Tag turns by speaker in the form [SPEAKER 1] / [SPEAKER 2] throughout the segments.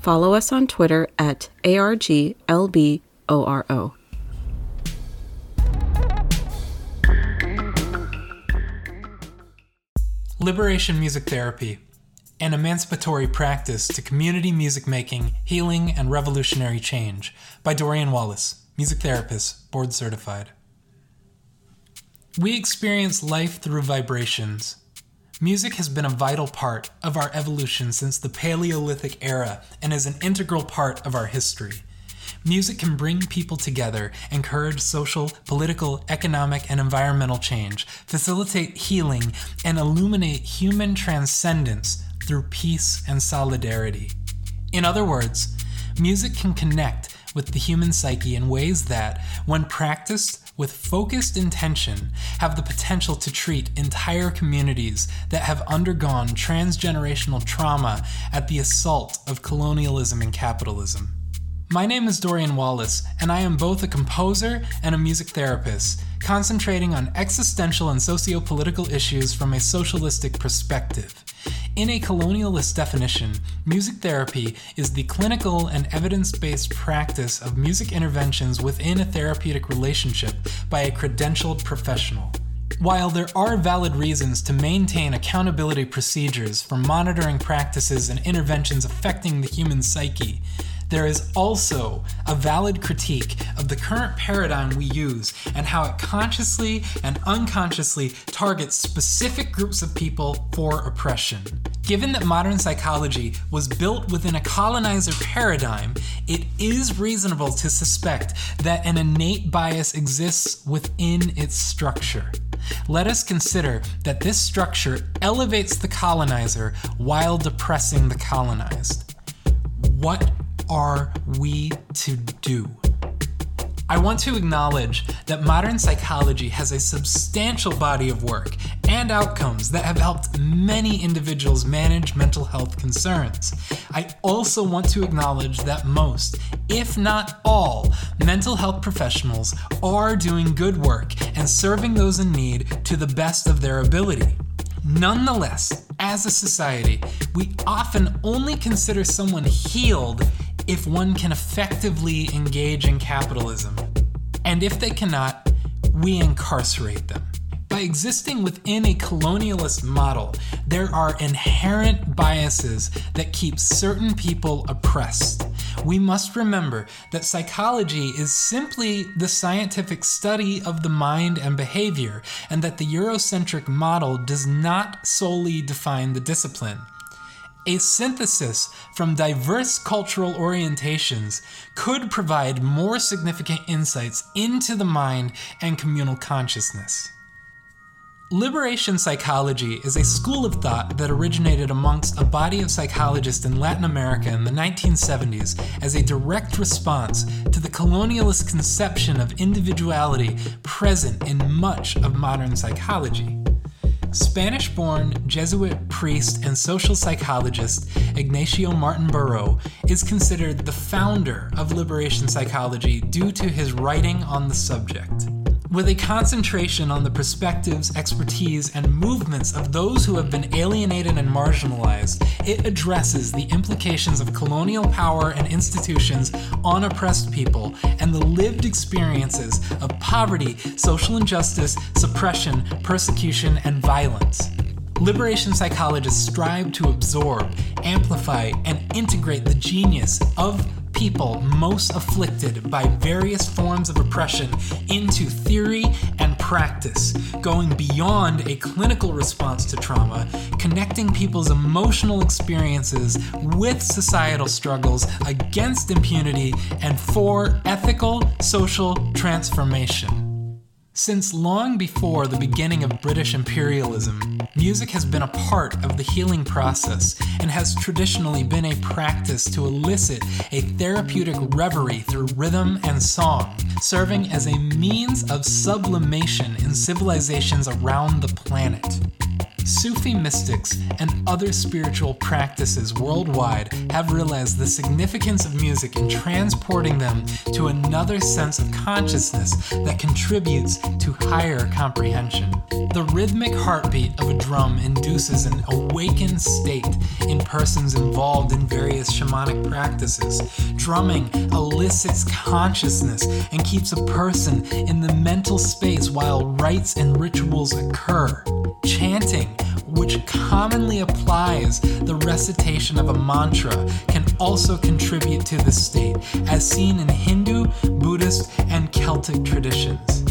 [SPEAKER 1] follow us on Twitter at ARGLBORO.
[SPEAKER 2] Liberation Music Therapy, an emancipatory practice to community music making, healing, and revolutionary change by Dorian Wallace, music therapist, board certified. We experience life through vibrations. Music has been a vital part of our evolution since the Paleolithic era and is an integral part of our history. Music can bring people together, encourage social, political, economic, and environmental change, facilitate healing, and illuminate human transcendence through peace and solidarity. In other words, music can connect with the human psyche in ways that, when practiced with focused intention, have the potential to treat entire communities that have undergone transgenerational trauma at the assault of colonialism and capitalism. My name is Dorian Wallace, and I am both a composer and a music therapist, concentrating on existential and socio political issues from a socialistic perspective. In a colonialist definition, music therapy is the clinical and evidence based practice of music interventions within a therapeutic relationship by a credentialed professional. While there are valid reasons to maintain accountability procedures for monitoring practices and interventions affecting the human psyche, there is also a valid critique of the current paradigm we use and how it consciously and unconsciously targets specific groups of people for oppression. Given that modern psychology was built within a colonizer paradigm, it is reasonable to suspect that an innate bias exists within its structure. Let us consider that this structure elevates the colonizer while depressing the colonized. What are we to do? I want to acknowledge that modern psychology has a substantial body of work and outcomes that have helped many individuals manage mental health concerns. I also want to acknowledge that most, if not all, mental health professionals are doing good work and serving those in need to the best of their ability. Nonetheless, as a society, we often only consider someone healed if one can effectively engage in capitalism. And if they cannot, we incarcerate them. By existing within a colonialist model, there are inherent biases that keep certain people oppressed. We must remember that psychology is simply the scientific study of the mind and behavior, and that the Eurocentric model does not solely define the discipline. A synthesis from diverse cultural orientations could provide more significant insights into the mind and communal consciousness. Liberation psychology is a school of thought that originated amongst a body of psychologists in Latin America in the 1970s as a direct response to the colonialist conception of individuality present in much of modern psychology. Spanish born Jesuit priest and social psychologist Ignacio Martin Baró is considered the founder of liberation psychology due to his writing on the subject. With a concentration on the perspectives, expertise, and movements of those who have been alienated and marginalized, it addresses the implications of colonial power and institutions on oppressed people and the lived experiences of poverty, social injustice, suppression, persecution, and violence. Liberation psychologists strive to absorb, amplify, and integrate the genius of people most afflicted by various forms of oppression into theory and practice, going beyond a clinical response to trauma, connecting people's emotional experiences with societal struggles against impunity and for ethical social transformation. Since long before the beginning of British imperialism, music has been a part of the healing process and has traditionally been a practice to elicit a therapeutic reverie through rhythm and song, serving as a means of sublimation in civilizations around the planet. Sufi mystics and other spiritual practices worldwide have realized the significance of music in transporting them to another sense of consciousness that contributes to higher comprehension. The rhythmic heartbeat of a drum induces an awakened state in persons involved in various shamanic practices. Drumming elicits consciousness and keeps a person in the mental space while rites and rituals occur. Chanting, which commonly applies the recitation of a mantra, can also contribute to this state, as seen in Hindu, Buddhist, and Celtic traditions.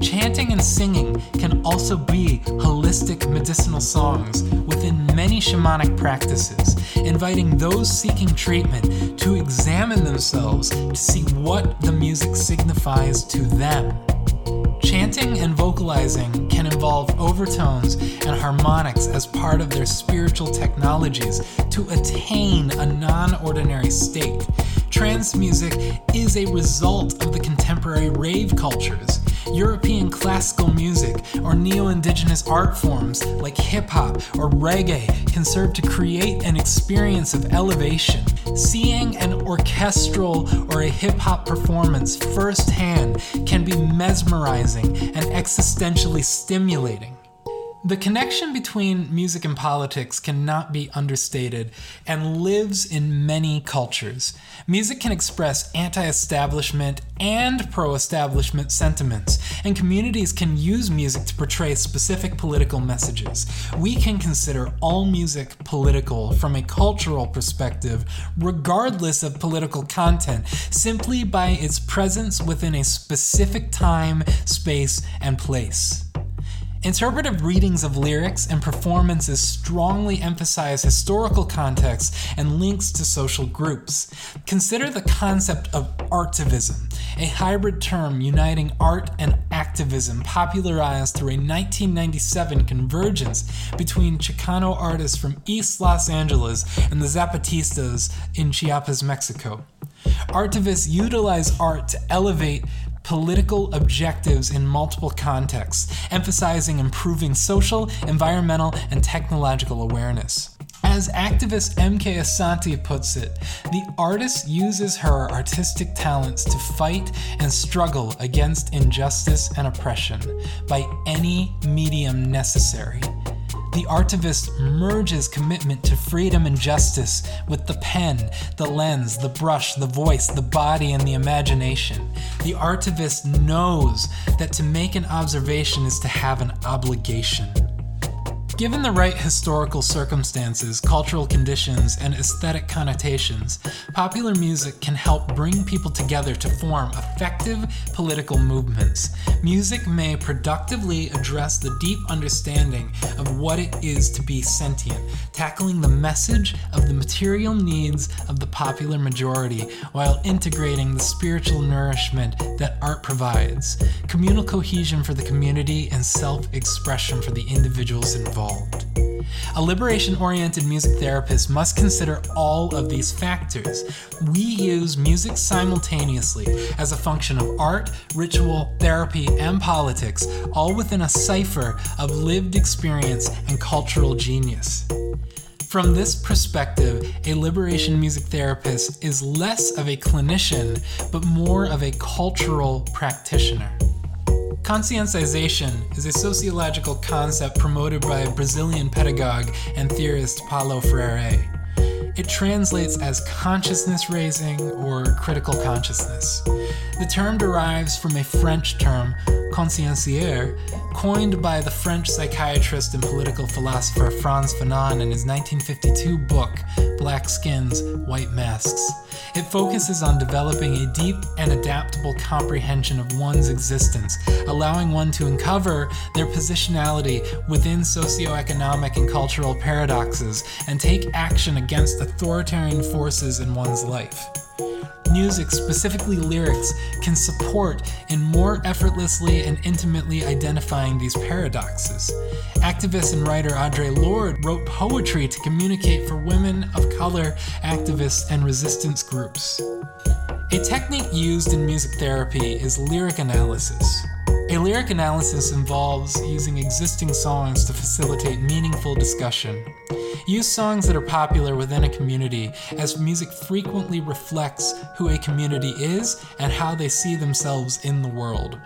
[SPEAKER 2] Chanting and singing can also be holistic medicinal songs within many shamanic practices, inviting those seeking treatment to examine themselves to see what the music signifies to them. Chanting and vocalizing can involve overtones and harmonics as part of their spiritual technologies to attain a non ordinary state. Trance music is a result of the contemporary rave cultures. European classical music or neo indigenous art forms like hip hop or reggae can serve to create an experience of elevation. Seeing an orchestral or a hip hop performance firsthand can be mesmerizing and existentially stimulating. The connection between music and politics cannot be understated and lives in many cultures. Music can express anti establishment and pro establishment sentiments, and communities can use music to portray specific political messages. We can consider all music political from a cultural perspective, regardless of political content, simply by its presence within a specific time, space, and place. Interpretive readings of lyrics and performances strongly emphasize historical context and links to social groups. Consider the concept of artivism, a hybrid term uniting art and activism popularized through a 1997 convergence between Chicano artists from East Los Angeles and the Zapatistas in Chiapas, Mexico. Artivists utilize art to elevate political objectives in multiple contexts, emphasizing improving social, environmental, and technological awareness. As activist MK Asante puts it, the artist uses her artistic talents to fight and struggle against injustice and oppression by any medium necessary. The artivist merges commitment to freedom and justice with the pen, the lens, the brush, the voice, the body, and the imagination. The artivist knows that to make an observation is to have an obligation. Given the right historical circumstances, cultural conditions, and aesthetic connotations, popular music can help bring people together to form effective political movements. Music may productively address the deep understanding of what it is to be sentient, tackling the message of the material needs of the popular majority while integrating the spiritual nourishment that art provides, communal cohesion for the community, and self expression for the individuals involved involved. A liberation oriented music therapist must consider all of these factors. We use music simultaneously as a function of art, ritual, therapy, and politics, all within a cipher of lived experience and cultural genius. From this perspective, a liberation music therapist is less of a clinician, but more of a cultural practitioner. Conscientization is a sociological concept promoted by Brazilian pedagogue and theorist Paulo Freire. It translates as consciousness raising or critical consciousness. The term derives from a French term, consciencier, coined by the French psychiatrist and political philosopher Frantz Fanon in his 1952 book, Black Skins, White Masks. It focuses on developing a deep and adaptable comprehension of one's existence, allowing one to uncover their positionality within socioeconomic and cultural paradoxes and take action against authoritarian forces in one's life. Music, specifically lyrics, can support in more effortlessly and intimately identifying these paradoxes. Activist and writer Audre Lorde wrote poetry to communicate for women of color, activists, and resistance groups. A technique used in music therapy is lyric analysis. A lyric analysis involves using existing songs to facilitate meaningful discussion. Use songs that are popular within a community, as music frequently reflects who a community is and how they see themselves in the world.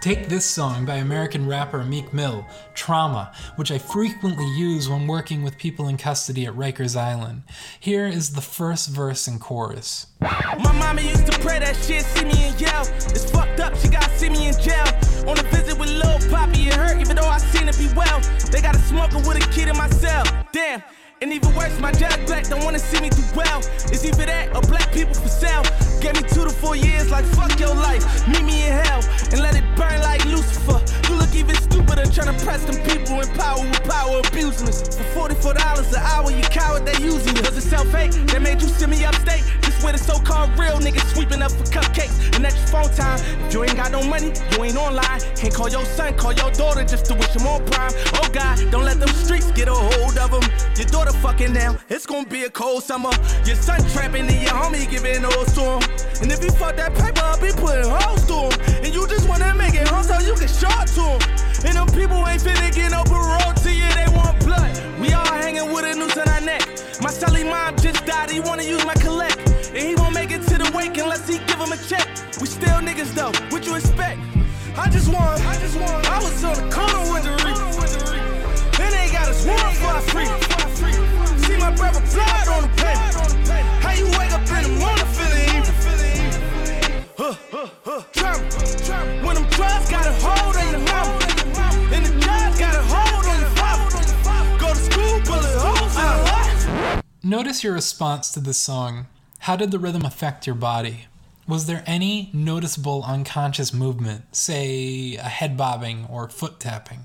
[SPEAKER 2] Take this song by American rapper Meek Mill, Trauma, which I frequently use when working with people in custody at Rikers Island. Here is the first verse and chorus.
[SPEAKER 3] My mama used to pray that shit, see me and yell. It's fucked up, she got see me in jail. On a visit with Lil Poppy, it hurt, even though I seen it be well. They got a smoker with a kid in my cell. Damn. And even worse, my judge black don't wanna see me do well. It's either that or black people for sale. Gave me two to four years, like fuck your life. Meet me in hell and let it burn like Lucifer. You look even stupider trying to press them people in power with power abusing us. For $44 an hour, you coward, they using you. Was it self hate that made you send me upstate? Just where the so called real niggas sweeping up for cupcakes and extra phone time. If you ain't got no money, you ain't online. Can't call your son, call your daughter just to wish him on prime. Oh God, don't let them get a hold of them. Your daughter fucking now, it's gonna be a cold summer. Your son trapping and your homie giving hoes to him. And if you fuck that paper up, he putting holes to him. And you just wanna make it home so you can short to him. And them people ain't finna get no parole to you, they want blood. We all hanging with a noose on our neck. My Sally mom just died, he wanna use my collect. And he won't make it to the wake unless he give him a check. We still niggas though, what you expect? I just want, I just want, I was on the corner with the our free. See my brother blood on the. How you wake up in the morning feeling evil? Huh, huh, huh. When them drugs got a hold on your. And the drugs got a hold on your. Go to school, bullet holes in.
[SPEAKER 2] Notice your response to this song. How did the rhythm affect your body? Was there any noticeable unconscious movement, say a head bobbing or foot tapping?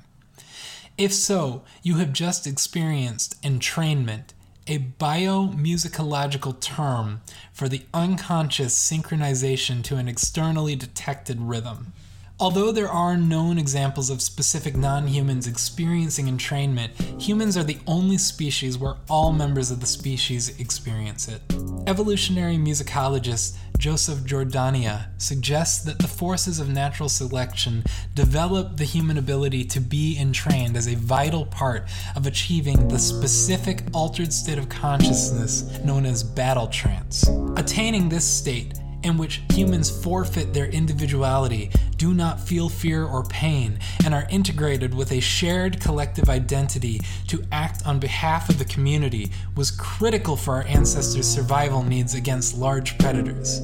[SPEAKER 2] If so, you have just experienced entrainment, a biomusicological term for the unconscious synchronization to an externally detected rhythm. Although there are known examples of specific non humans experiencing entrainment, humans are the only species where all members of the species experience it. Evolutionary musicologist Joseph Jordania suggests that the forces of natural selection develop the human ability to be entrained as a vital part of achieving the specific altered state of consciousness known as battle trance. Attaining this state in which humans forfeit their individuality, do not feel fear or pain, and are integrated with a shared collective identity to act on behalf of the community was critical for our ancestors' survival needs against large predators.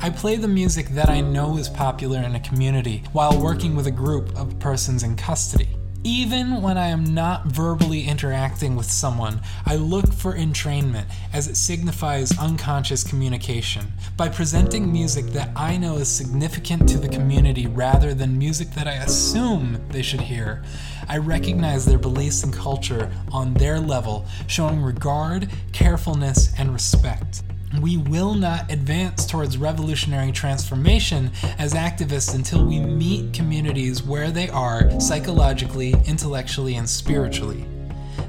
[SPEAKER 2] I play the music that I know is popular in a community while working with a group of persons in custody. Even when I am not verbally interacting with someone, I look for entrainment as it signifies unconscious communication. By presenting music that I know is significant to the community rather than music that I assume they should hear, I recognize their beliefs and culture on their level, showing regard, carefulness, and respect. We will not advance towards revolutionary transformation as activists until we meet communities where they are psychologically, intellectually, and spiritually.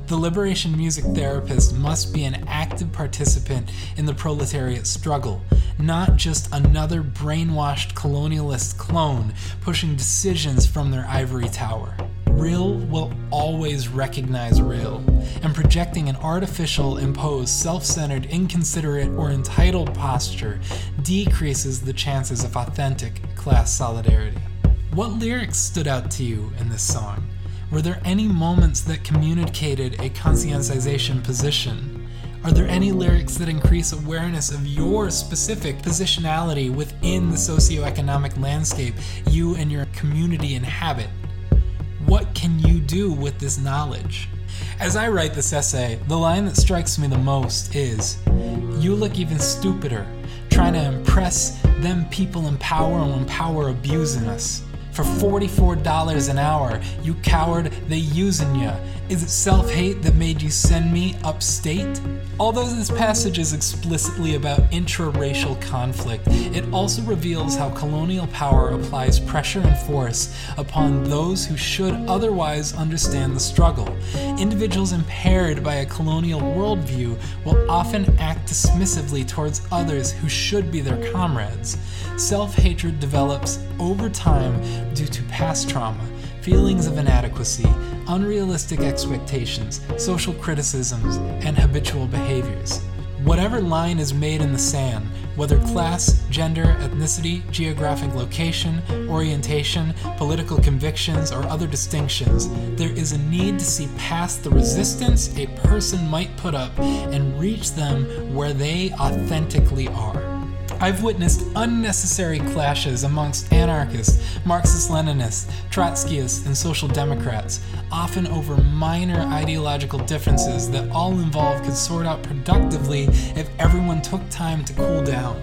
[SPEAKER 2] The liberation music therapist must be an active participant in the proletariat struggle, not just another brainwashed colonialist clone pushing decisions from their ivory tower. Real will always recognize real, and projecting an artificial, imposed, self centered, inconsiderate, or entitled posture decreases the chances of authentic class solidarity. What lyrics stood out to you in this song? Were there any moments that communicated a conscientization position? Are there any lyrics that increase awareness of your specific positionality within the socioeconomic landscape you and your community inhabit? What can you do with this knowledge? As I write this essay, the line that strikes me the most is You look even stupider, trying to impress them people in power and when power abusing us. For $44 an hour, you coward, they using ya. Is it self hate that made you send me upstate? Although this passage is explicitly about intra-racial conflict, it also reveals how colonial power applies pressure and force upon those who should otherwise understand the struggle. Individuals impaired by a colonial worldview will often act dismissively towards others who should be their comrades. Self hatred develops over time due to past trauma feelings of inadequacy, unrealistic expectations, social criticisms, and habitual behaviors. Whatever line is made in the sand, whether class, gender, ethnicity, geographic location, orientation, political convictions, or other distinctions, there is a need to see past the resistance a person might put up and reach them where they authentically are. I've witnessed unnecessary clashes amongst anarchists, Marxist Leninists, Trotskyists, and Social Democrats, often over minor ideological differences that all involved could sort out productively if everyone took time to cool down.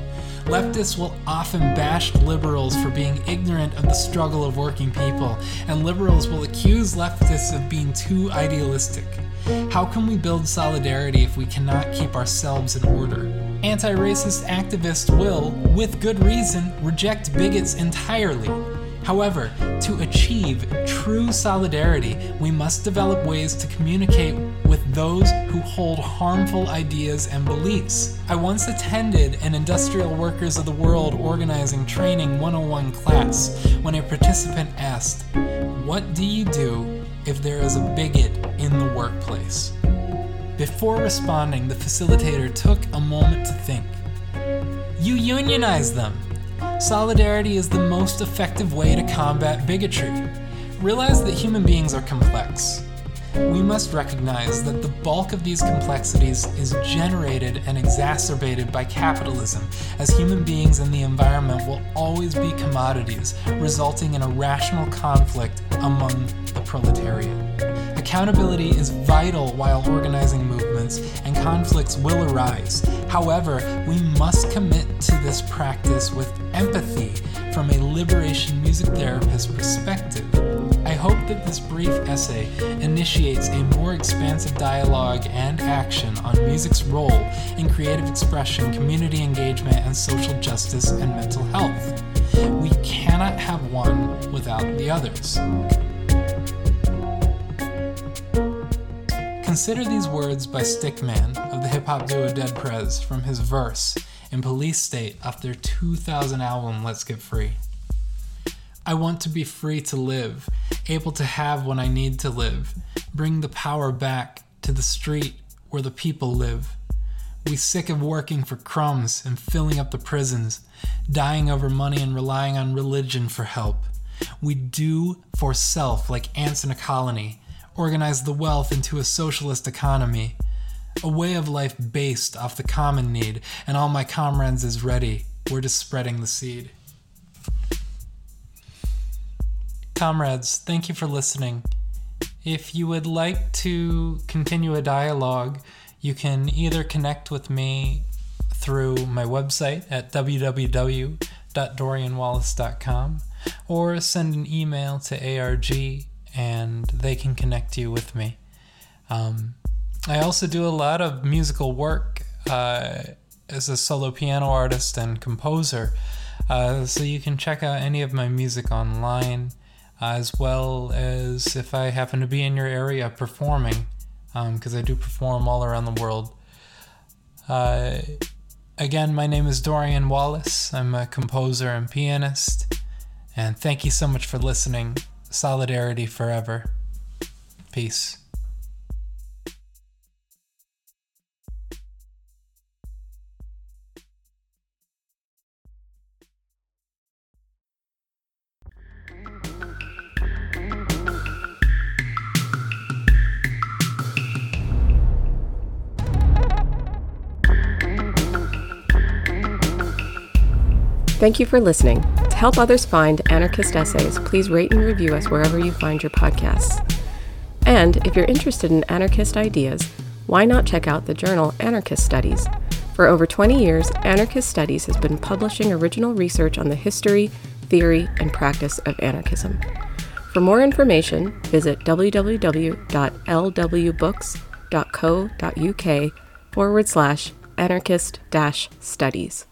[SPEAKER 2] Leftists will often bash liberals for being ignorant of the struggle of working people, and liberals will accuse leftists of being too idealistic. How can we build solidarity if we cannot keep ourselves in order? Anti racist activists will, with good reason, reject bigots entirely. However, to achieve true solidarity, we must develop ways to communicate with those who hold harmful ideas and beliefs. I once attended an Industrial Workers of the World Organizing Training 101 class when a participant asked, What do you do if there is a bigot in the workplace? Before responding, the facilitator took a moment to think. You unionize them. Solidarity is the most effective way to combat bigotry. Realize that human beings are complex. We must recognize that the bulk of these complexities is generated and exacerbated by capitalism, as human beings and the environment will always be commodities, resulting in a rational conflict among the proletariat. Accountability is vital while organizing movements, and conflicts will arise. However, we must commit to this practice with empathy from a liberation music therapist perspective. I hope that this brief essay initiates a more expansive dialogue and action on music's role in creative expression, community engagement, and social justice and mental health. We cannot have one without the others. Consider these words by Stickman of the hip hop duo Dead Prez from his verse in Police State off their 2000 album Let's Get Free. I want to be free to live, able to have when I need to live, bring the power back to the street where the people live. We sick of working for crumbs and filling up the prisons, dying over money and relying on religion for help. We do for self like ants in a colony, organize the wealth into a socialist economy, a way of life based off the common need, and all my comrades is ready. We're just spreading the seed. Comrades, thank you for listening. If you would like to continue a dialogue, you can either connect with me through my website at www.dorianwallace.com or send an email to arg and they can connect you with me. Um, I also do a lot of musical work uh, as a solo piano artist and composer, uh, so you can check out any of my music online, uh, as well as if I happen to be in your area performing, because um, I do perform all around the world. Uh, again, my name is Dorian Wallace. I'm a composer and pianist, and thank you so much for listening. Solidarity forever. Peace.
[SPEAKER 1] Thank you for listening. To help others find anarchist essays, please rate and review us wherever you find your podcasts. And if you're interested in anarchist ideas, why not check out the journal Anarchist Studies? For over 20 years, Anarchist Studies has been publishing original research on the history, theory, and practice of anarchism. For more information, visit www.lwbooks.co.uk forward slash anarchist studies.